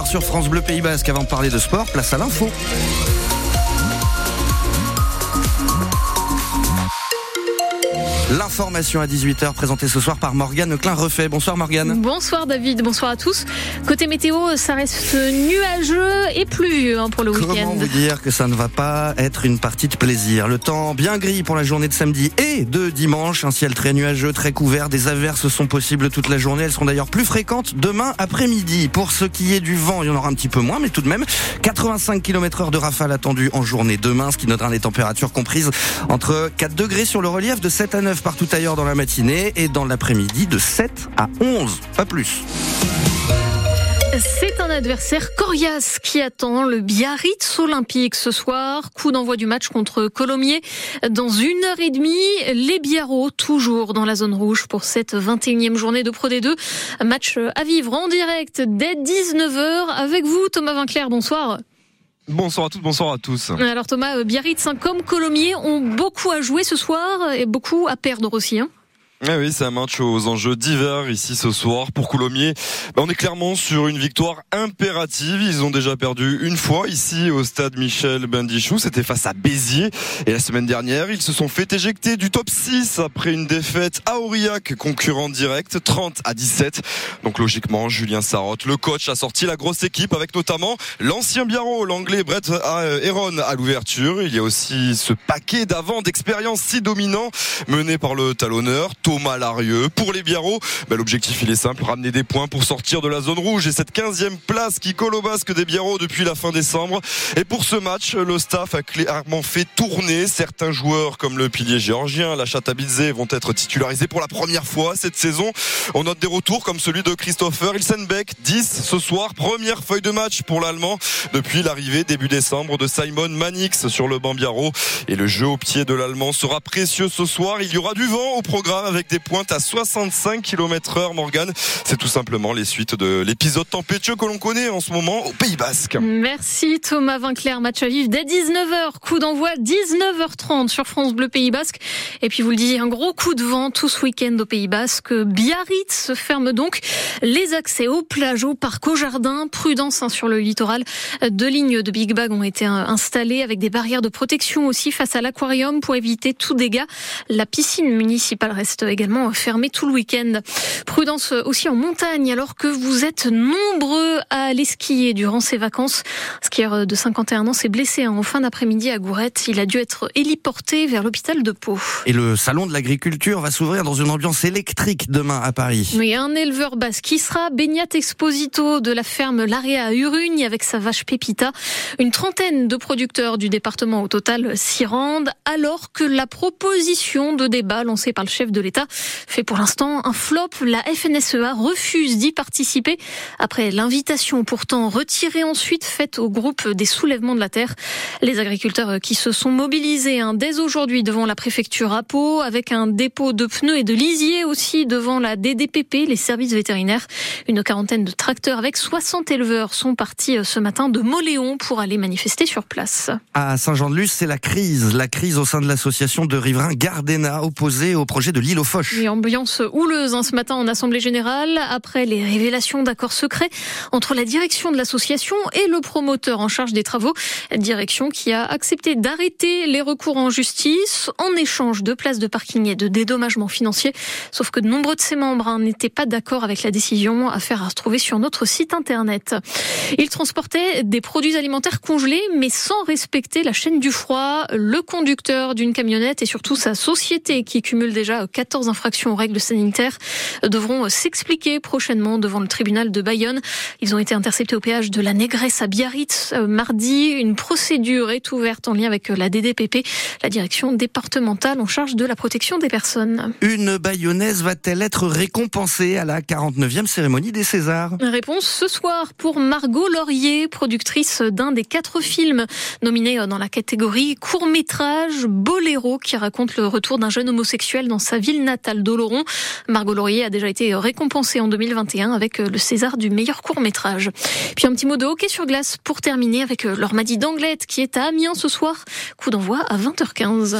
18h sur France Bleu Pays Basque. Avant de parler de sport, place à l'info. L'information à 18h présentée ce soir par Morgane Klein-Refait. Bonsoir Morgane. Bonsoir David, bonsoir à tous. Côté météo, ça reste nuageux et pluvieux hein, pour le week-end. Comment vous dire que ça ne va pas être une partie de plaisir? Le temps bien gris pour la journée de samedi et de dimanche. Un ciel très nuageux, très couvert. Des averses sont possibles toute la journée. Elles seront d'ailleurs plus fréquentes demain après-midi. Pour ce qui est du vent, il y en aura un petit peu moins, mais tout de même 85 km heure de rafale attendu en journée demain, ce qui notera les températures comprises entre 4 degrés sur le relief de 7 à 9 partout ailleurs dans la matinée et dans l'après-midi de 7 à 11, pas plus. C'est un adversaire coriace qui attend le Biarritz Olympique ce soir. Coup d'envoi du match contre Colomiers. Dans une heure et demie, les Biarros toujours dans la zone rouge pour cette 21e journée de Pro D2. Match à vivre en direct dès 19h avec vous Thomas Vinclair. Bonsoir. Bonsoir à toutes, bonsoir à tous. Alors Thomas, Biarritz comme Colomiers ont beaucoup à jouer ce soir et beaucoup à perdre aussi. Hein ah oui, c'est un match aux enjeux divers ici ce soir pour Coulommiers. Bah, on est clairement sur une victoire impérative. Ils ont déjà perdu une fois ici au stade Michel Bendichou. C'était face à Béziers. Et la semaine dernière, ils se sont fait éjecter du top 6 après une défaite à Aurillac, concurrent direct, 30 à 17. Donc logiquement, Julien Sarotte, le coach, a sorti la grosse équipe avec notamment l'ancien Biarro, l'anglais Brett Heron à l'ouverture. Il y a aussi ce paquet d'avant d'expérience si dominant mené par le talonneur. Thomas. Pour les Biarros, bah, l'objectif il est simple, ramener des points pour sortir de la zone rouge et cette 15e place qui colle au basque des Biarros depuis la fin décembre. Et pour ce match, le staff a clairement fait tourner certains joueurs comme le pilier géorgien, la Chatabidze vont être titularisés pour la première fois cette saison. On note des retours comme celui de Christopher Ilsenbeck, 10 ce soir, première feuille de match pour l'Allemand depuis l'arrivée début décembre de Simon Manix sur le banc Biarro. Et le jeu au pied de l'Allemand sera précieux ce soir. Il y aura du vent au programme avec des pointes à 65 km heure, Morgane. C'est tout simplement les suites de l'épisode tempétueux que l'on connaît en ce moment au Pays Basque. Merci Thomas Vinclair, match à vivre dès 19h, coup d'envoi 19h30 sur France Bleu Pays Basque. Et puis vous le disiez, un gros coup de vent tout ce week-end au Pays Basque. Biarritz ferme donc les accès aux plages, aux parcs, aux jardins. Prudence hein, sur le littoral. Deux lignes de Big Bag ont été euh, installées avec des barrières de protection aussi face à l'aquarium pour éviter tout dégât. La piscine municipale reste également fermé tout le week-end. Prudence aussi en montagne alors que vous êtes nombreux à aller skier durant ces vacances. Un skieur de 51 ans s'est blessé en fin d'après-midi à Gourette. Il a dû être héliporté vers l'hôpital de Pau. Et le salon de l'agriculture va s'ouvrir dans une ambiance électrique demain à Paris. Oui, un éleveur basque qui sera Beignat Exposito de la ferme L'Area à Urugne avec sa vache Pépita. Une trentaine de producteurs du département au total s'y rendent alors que la proposition de débat lancée par le chef de l'État fait pour l'instant un flop. La FNSEA refuse d'y participer après l'invitation pourtant retirée ensuite faite au groupe des soulèvements de la terre. Les agriculteurs qui se sont mobilisés hein, dès aujourd'hui devant la préfecture à Pau avec un dépôt de pneus et de lisier aussi devant la DDPP, les services vétérinaires. Une quarantaine de tracteurs avec 60 éleveurs sont partis euh, ce matin de Moléon pour aller manifester sur place. À Saint-Jean-de-Luz, c'est la crise. La crise au sein de l'association de riverains Gardena opposée au projet de l'île aux oui, ambiance houleuse hein, ce matin en Assemblée Générale, après les révélations d'accords secrets entre la direction de l'association et le promoteur en charge des travaux. Direction qui a accepté d'arrêter les recours en justice en échange de places de parking et de dédommagement financier. Sauf que de nombreux de ses membres hein, n'étaient pas d'accord avec la décision, à faire à retrouver sur notre site internet. Ils transportaient des produits alimentaires congelés, mais sans respecter la chaîne du froid. Le conducteur d'une camionnette et surtout sa société qui cumule déjà 14 infractions aux règles sanitaires devront s'expliquer prochainement devant le tribunal de Bayonne. Ils ont été interceptés au péage de la Négresse à Biarritz euh, mardi. Une procédure est ouverte en lien avec la DDPP, la direction départementale en charge de la protection des personnes. Une bayonnaise va-t-elle être récompensée à la 49e cérémonie des Césars? Réponse ce soir pour Margot Laurier, productrice d'un des quatre films nominés dans la catégorie court-métrage Boléro qui raconte le retour d'un jeune homosexuel dans sa ville natale d'Oloron. Margot Laurier a déjà été récompensée en 2021 avec le César du meilleur court métrage. Puis un petit mot de hockey sur glace pour terminer avec l'Ormadi d'Anglette qui est à Amiens ce soir. Coup d'envoi à 20h15.